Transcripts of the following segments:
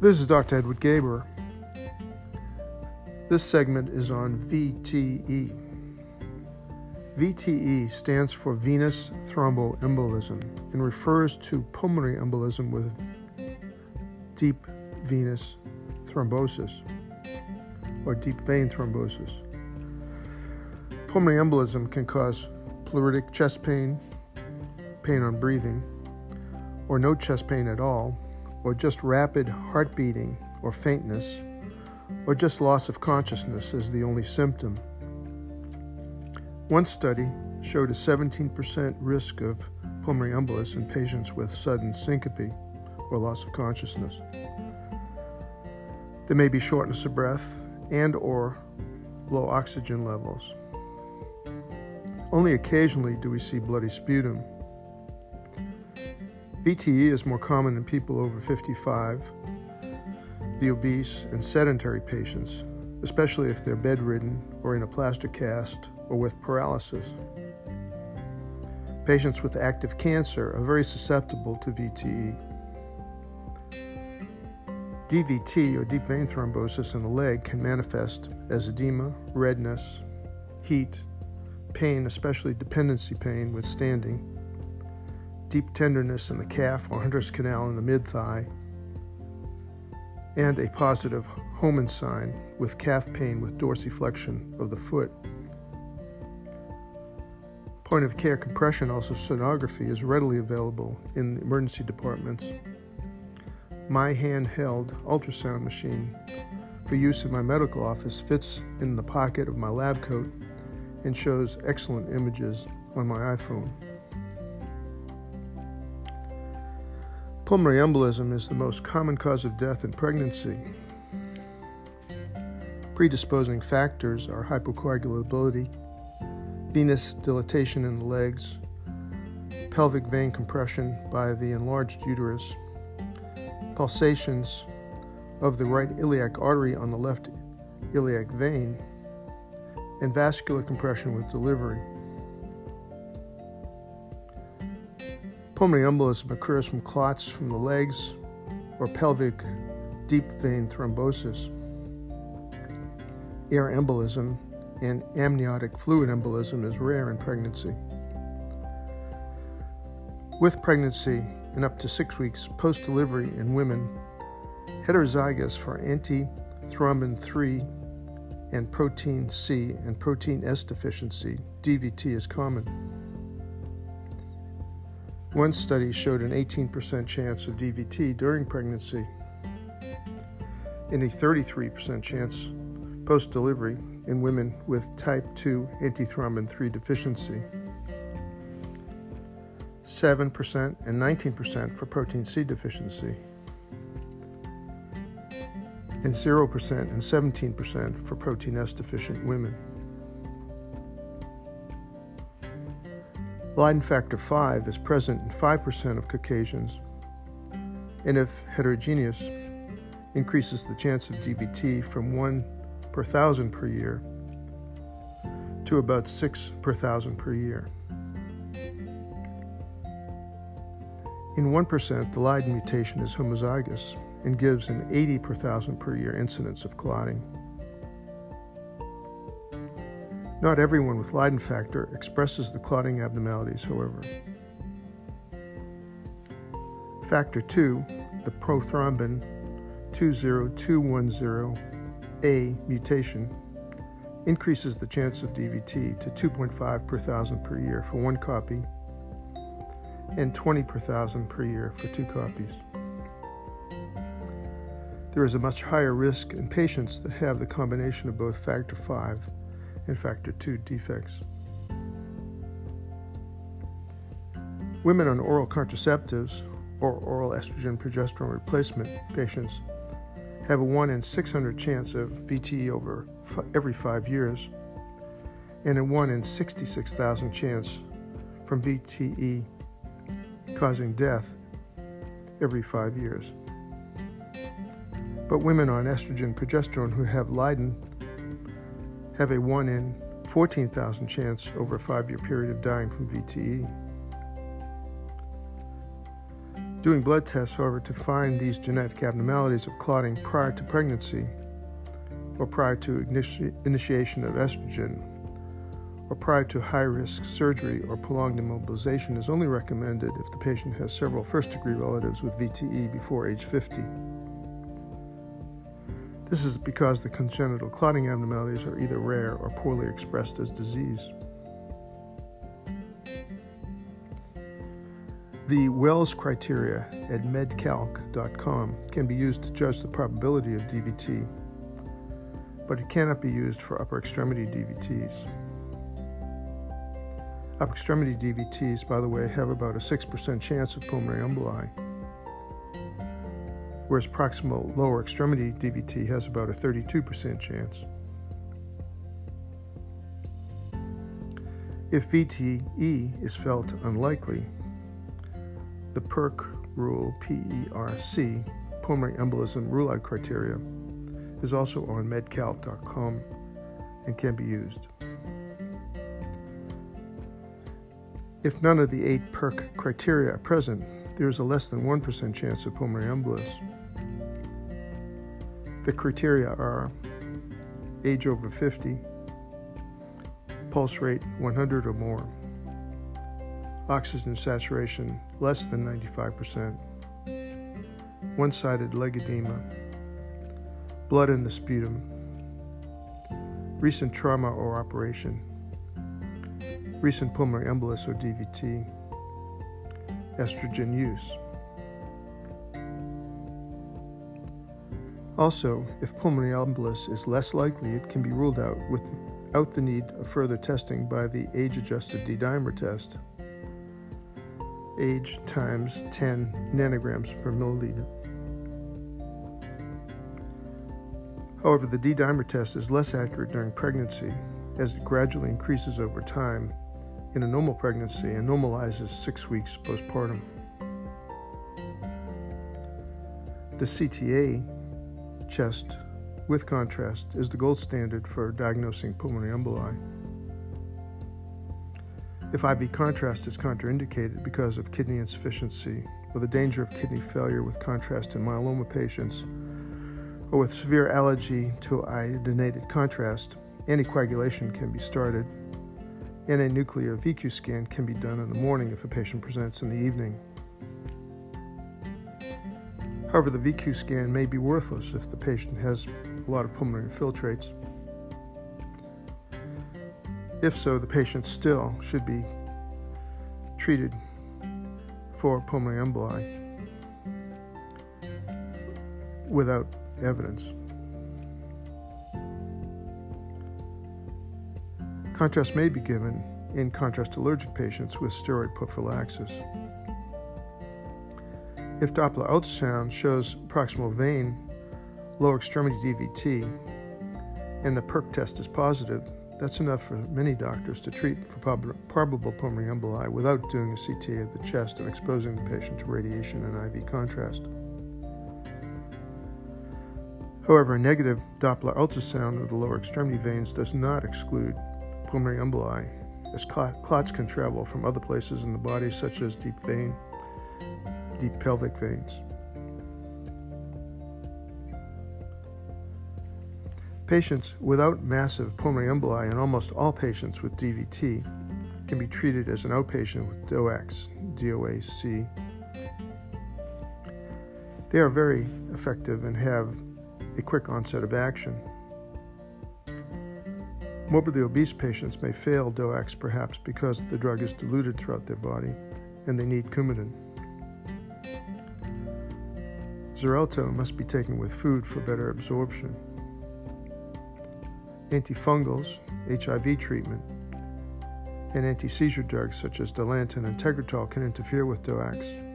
This is Dr. Edward Gaber. This segment is on VTE. VTE stands for venous thromboembolism and refers to pulmonary embolism with deep venous thrombosis or deep vein thrombosis. Pulmonary embolism can cause pleuritic chest pain, pain on breathing, or no chest pain at all, or just rapid heart beating or faintness, or just loss of consciousness is the only symptom. One study showed a 17% risk of pulmonary embolus in patients with sudden syncope or loss of consciousness. There may be shortness of breath and or low oxygen levels. Only occasionally do we see bloody sputum VTE is more common in people over 55, the obese, and sedentary patients, especially if they're bedridden or in a plaster cast or with paralysis. Patients with active cancer are very susceptible to VTE. DVT, or deep vein thrombosis in the leg, can manifest as edema, redness, heat, pain, especially dependency pain with standing, deep tenderness in the calf or Hunter's canal in the mid thigh, and a positive Homan sign with calf pain with dorsiflexion of the foot. Point of care compression, ultrasonography, is readily available in emergency departments. My handheld ultrasound machine for use in my medical office fits in the pocket of my lab coat and shows excellent images on my iPhone. Pulmonary embolism is the most common cause of death in pregnancy. Predisposing factors are hypercoagulability, venous dilatation in the legs, pelvic vein compression by the enlarged uterus, pulsations of the right iliac artery on the left iliac vein, and vascular compression with delivery. Pulmonary embolism occurs from clots from the legs or pelvic deep vein thrombosis. Air embolism and amniotic fluid embolism is rare in pregnancy. With pregnancy and up to six weeks post delivery in women heterozygous for antithrombin 3 and protein C and protein S deficiency, DVT is common. One study showed an 18% chance of DVT during pregnancy and a 33% chance post delivery in women with type 2 antithrombin 3 deficiency. 7% and 19% for protein C deficiency, and 0% and 17% for protein S deficient women. Leiden factor 5 is present in 5% of Caucasians, and if heterogeneous, increases the chance of DVT from 1 per thousand per year to about 6 per thousand per year. In 1%, the Leiden mutation is homozygous and gives an 80 per thousand per year incidence of clotting. Not everyone with Leiden factor expresses the clotting abnormalities, however. Factor 2, the prothrombin 20210A mutation, increases the chance of DVT to 2.5 per thousand per year for one copy and 20 per thousand per year for two copies. There is a much higher risk in patients that have the combination of both factor 5 and factor 2 defects. Women on oral contraceptives or oral estrogen progesterone replacement patients have a 1 in 600 chance of VTE over f- every five years and a 1 in 66,000 chance from VTE causing death every five years. But women on estrogen progesterone who have Leiden have a 1 in 14,000 chance over a five year period of dying from VTE. Doing blood tests, however, to find these genetic abnormalities of clotting prior to pregnancy or prior to initi- initiation of estrogen or prior to high risk surgery or prolonged immobilization is only recommended if the patient has several first degree relatives with VTE before age 50. This is because the congenital clotting abnormalities are either rare or poorly expressed as disease. The Wells criteria at medcalc.com can be used to judge the probability of DVT, but it cannot be used for upper extremity DVTs. Upper extremity DVTs, by the way, have about a 6% chance of pulmonary emboli, whereas proximal lower extremity DVT has about a 32% chance. If VTE is felt unlikely, the PERC rule, P-E-R-C, pulmonary embolism rule-out criteria, is also on medcalc.com and can be used. If none of the eight PERC criteria are present, there is a less than 1% chance of pulmonary embolus. The criteria are age over 50, pulse rate 100 or more, oxygen saturation less than 95%, one sided leg edema, blood in the sputum, recent trauma or operation, recent pulmonary embolus or DVT, estrogen use. Also, if pulmonary embolus is less likely, it can be ruled out without the need of further testing by the age adjusted D dimer test age times 10 nanograms per milliliter. However, the D dimer test is less accurate during pregnancy as it gradually increases over time in a normal pregnancy and normalizes six weeks postpartum. The CTA chest with contrast is the gold standard for diagnosing pulmonary emboli. If IV contrast is contraindicated because of kidney insufficiency or the danger of kidney failure with contrast in myeloma patients, or with severe allergy to iodinated contrast, anticoagulation can be started, and a nuclear VQ scan can be done in the morning if a patient presents in the evening. However, the VQ scan may be worthless if the patient has a lot of pulmonary infiltrates if so, the patient still should be treated for pulmonary emboli without evidence. Contrast may be given in contrast allergic patients with steroid prophylaxis. If Doppler ultrasound shows proximal vein lower extremity DVT and the PERC test is positive, that's enough for many doctors to treat for prob- probable pulmonary emboli without doing a CT of the chest and exposing the patient to radiation and IV contrast. However, a negative Doppler ultrasound of the lower extremity veins does not exclude pulmonary emboli, as clots can travel from other places in the body, such as deep vein, deep pelvic veins. Patients without massive pulmonary emboli and almost all patients with DVT can be treated as an outpatient with DOACs, DOAC. They are very effective and have a quick onset of action. Morbidly obese patients may fail DOACs perhaps because the drug is diluted throughout their body and they need Coumadin. Xarelto must be taken with food for better absorption antifungals, HIV treatment, and anti seizure drugs such as Dilantin and Tegretol can interfere with DOACs.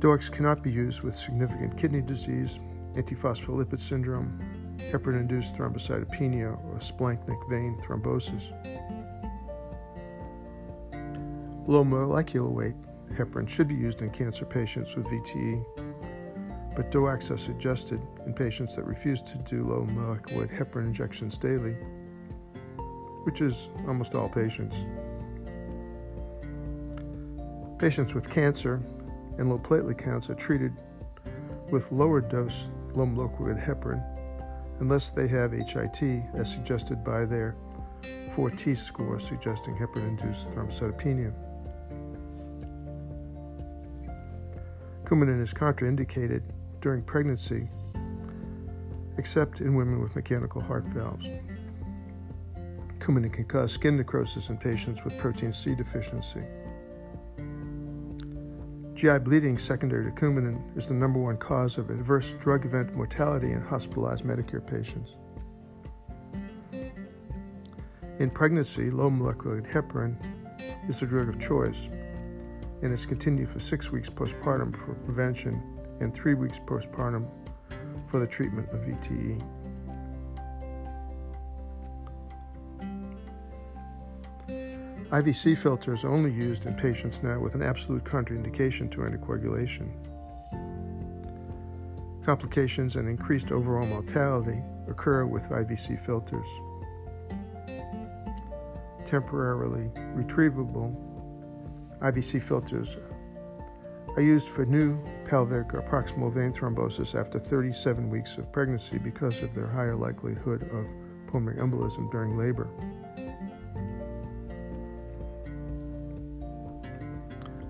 DOACs cannot be used with significant kidney disease, antiphospholipid syndrome, heparin induced thrombocytopenia, or splanchnic vein thrombosis. Low molecular weight heparin should be used in cancer patients with VTE but DOACs are suggested in patients that refuse to do low molecular heparin injections daily, which is almost all patients. Patients with cancer and low platelet counts are treated with lower dose low molecular heparin unless they have HIT as suggested by their 4T score suggesting heparin-induced thrombocytopenia. Coumadin is contraindicated during pregnancy except in women with mechanical heart valves. Coumadin can cause skin necrosis in patients with protein C deficiency. GI bleeding secondary to Coumadin is the number one cause of adverse drug event mortality in hospitalized Medicare patients. In pregnancy, low molecular heparin is the drug of choice and is continued for six weeks postpartum for prevention and three weeks postpartum for the treatment of VTE. IVC filters are only used in patients now with an absolute contraindication to anticoagulation. Complications and increased overall mortality occur with IVC filters. Temporarily retrievable IVC filters are used for new pelvic or proximal vein thrombosis after 37 weeks of pregnancy because of their higher likelihood of pulmonary embolism during labor.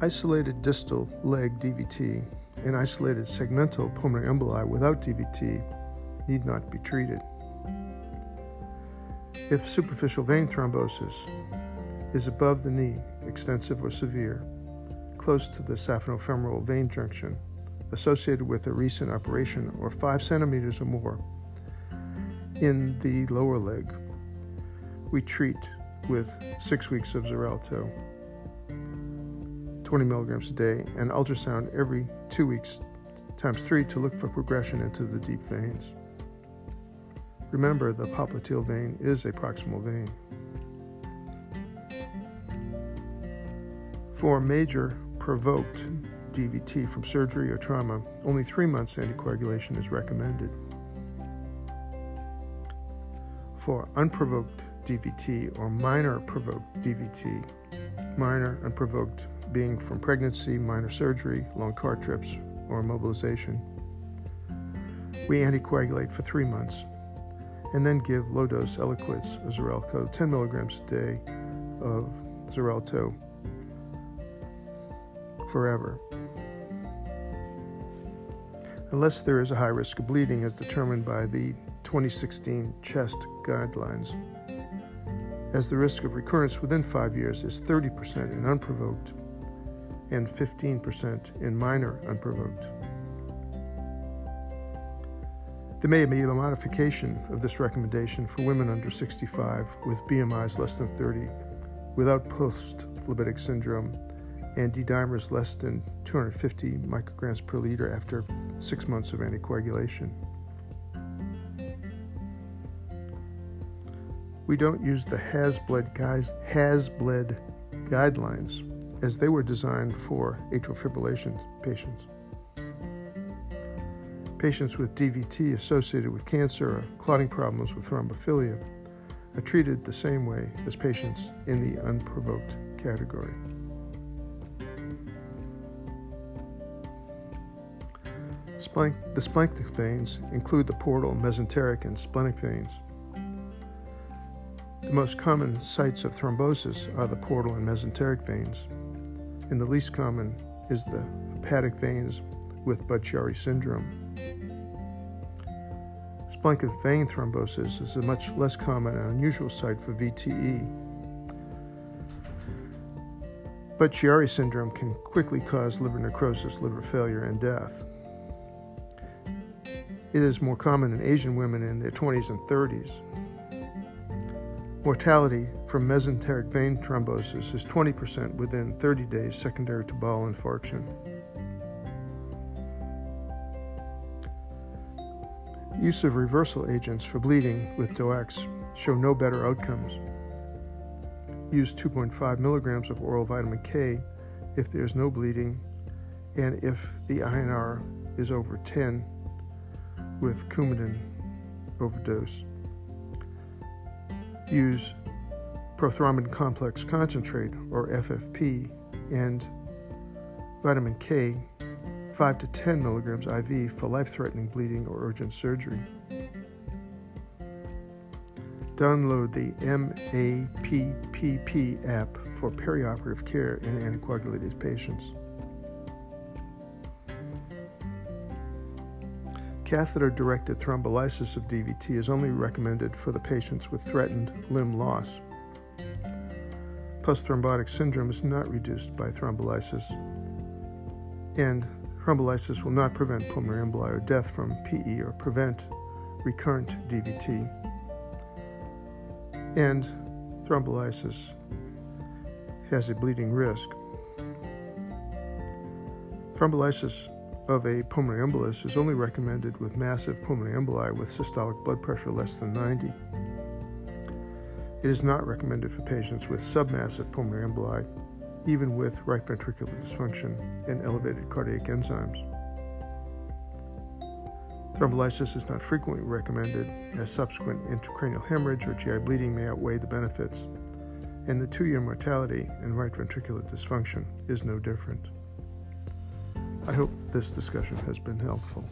Isolated distal leg DVT and isolated segmental pulmonary emboli without DVT need not be treated. If superficial vein thrombosis is above the knee, extensive or severe, close to the saphenofemoral vein junction, associated with a recent operation or 5 centimeters or more in the lower leg, we treat with 6 weeks of Xarelto 20 milligrams a day, and ultrasound every two weeks times three to look for progression into the deep veins. Remember, the popliteal vein is a proximal vein. For major provoked DVT from surgery or trauma, only three months anticoagulation is recommended. For unprovoked DVT or minor provoked DVT, minor unprovoked being from pregnancy, minor surgery, long car trips, or immobilization. We anticoagulate for three months and then give low dose Eliquis or Xarelto, 10 milligrams a day of Xarelto forever. Unless there is a high risk of bleeding as determined by the 2016 CHEST guidelines, as the risk of recurrence within five years is 30% in unprovoked and 15% in minor unprovoked. There may be a modification of this recommendation for women under 65 with BMIs less than 30 without post-phlebitic syndrome and D-dimers less than 250 micrograms per liter after six months of anticoagulation. We don't use the HAS-bled, guys, HAS-bled guidelines as they were designed for atrial fibrillation patients. Patients with DVT associated with cancer or clotting problems with thrombophilia are treated the same way as patients in the unprovoked category. The splanchnic veins include the portal, mesenteric, and splenic veins. The most common sites of thrombosis are the portal and mesenteric veins, and the least common is the hepatic veins with Budd-Chiari syndrome. Splanchnic vein thrombosis is a much less common and unusual site for VTE. Budd-Chiari syndrome can quickly cause liver necrosis, liver failure, and death. It is more common in Asian women in their 20s and 30s. Mortality from mesenteric vein thrombosis is 20% within 30 days secondary to bowel infarction. Use of reversal agents for bleeding with DOACs show no better outcomes. Use 2.5 milligrams of oral vitamin K if there is no bleeding and if the INR is over 10 with Coumadin overdose use prothrombin complex concentrate or FFP and vitamin K 5 to 10 milligrams IV for life threatening bleeding or urgent surgery. Download the MAPPP app for perioperative care in anticoagulated patients. Catheter directed thrombolysis of DVT is only recommended for the patients with threatened limb loss. Post thrombotic syndrome is not reduced by thrombolysis, and thrombolysis will not prevent pulmonary emboli or death from PE or prevent recurrent DVT. And thrombolysis has a bleeding risk. Thrombolysis of a pulmonary embolus is only recommended with massive pulmonary emboli with systolic blood pressure less than 90. It is not recommended for patients with submassive pulmonary emboli, even with right ventricular dysfunction and elevated cardiac enzymes. Thrombolysis is not frequently recommended, as subsequent intracranial hemorrhage or GI bleeding may outweigh the benefits, and the two year mortality in right ventricular dysfunction is no different. I hope this discussion has been helpful.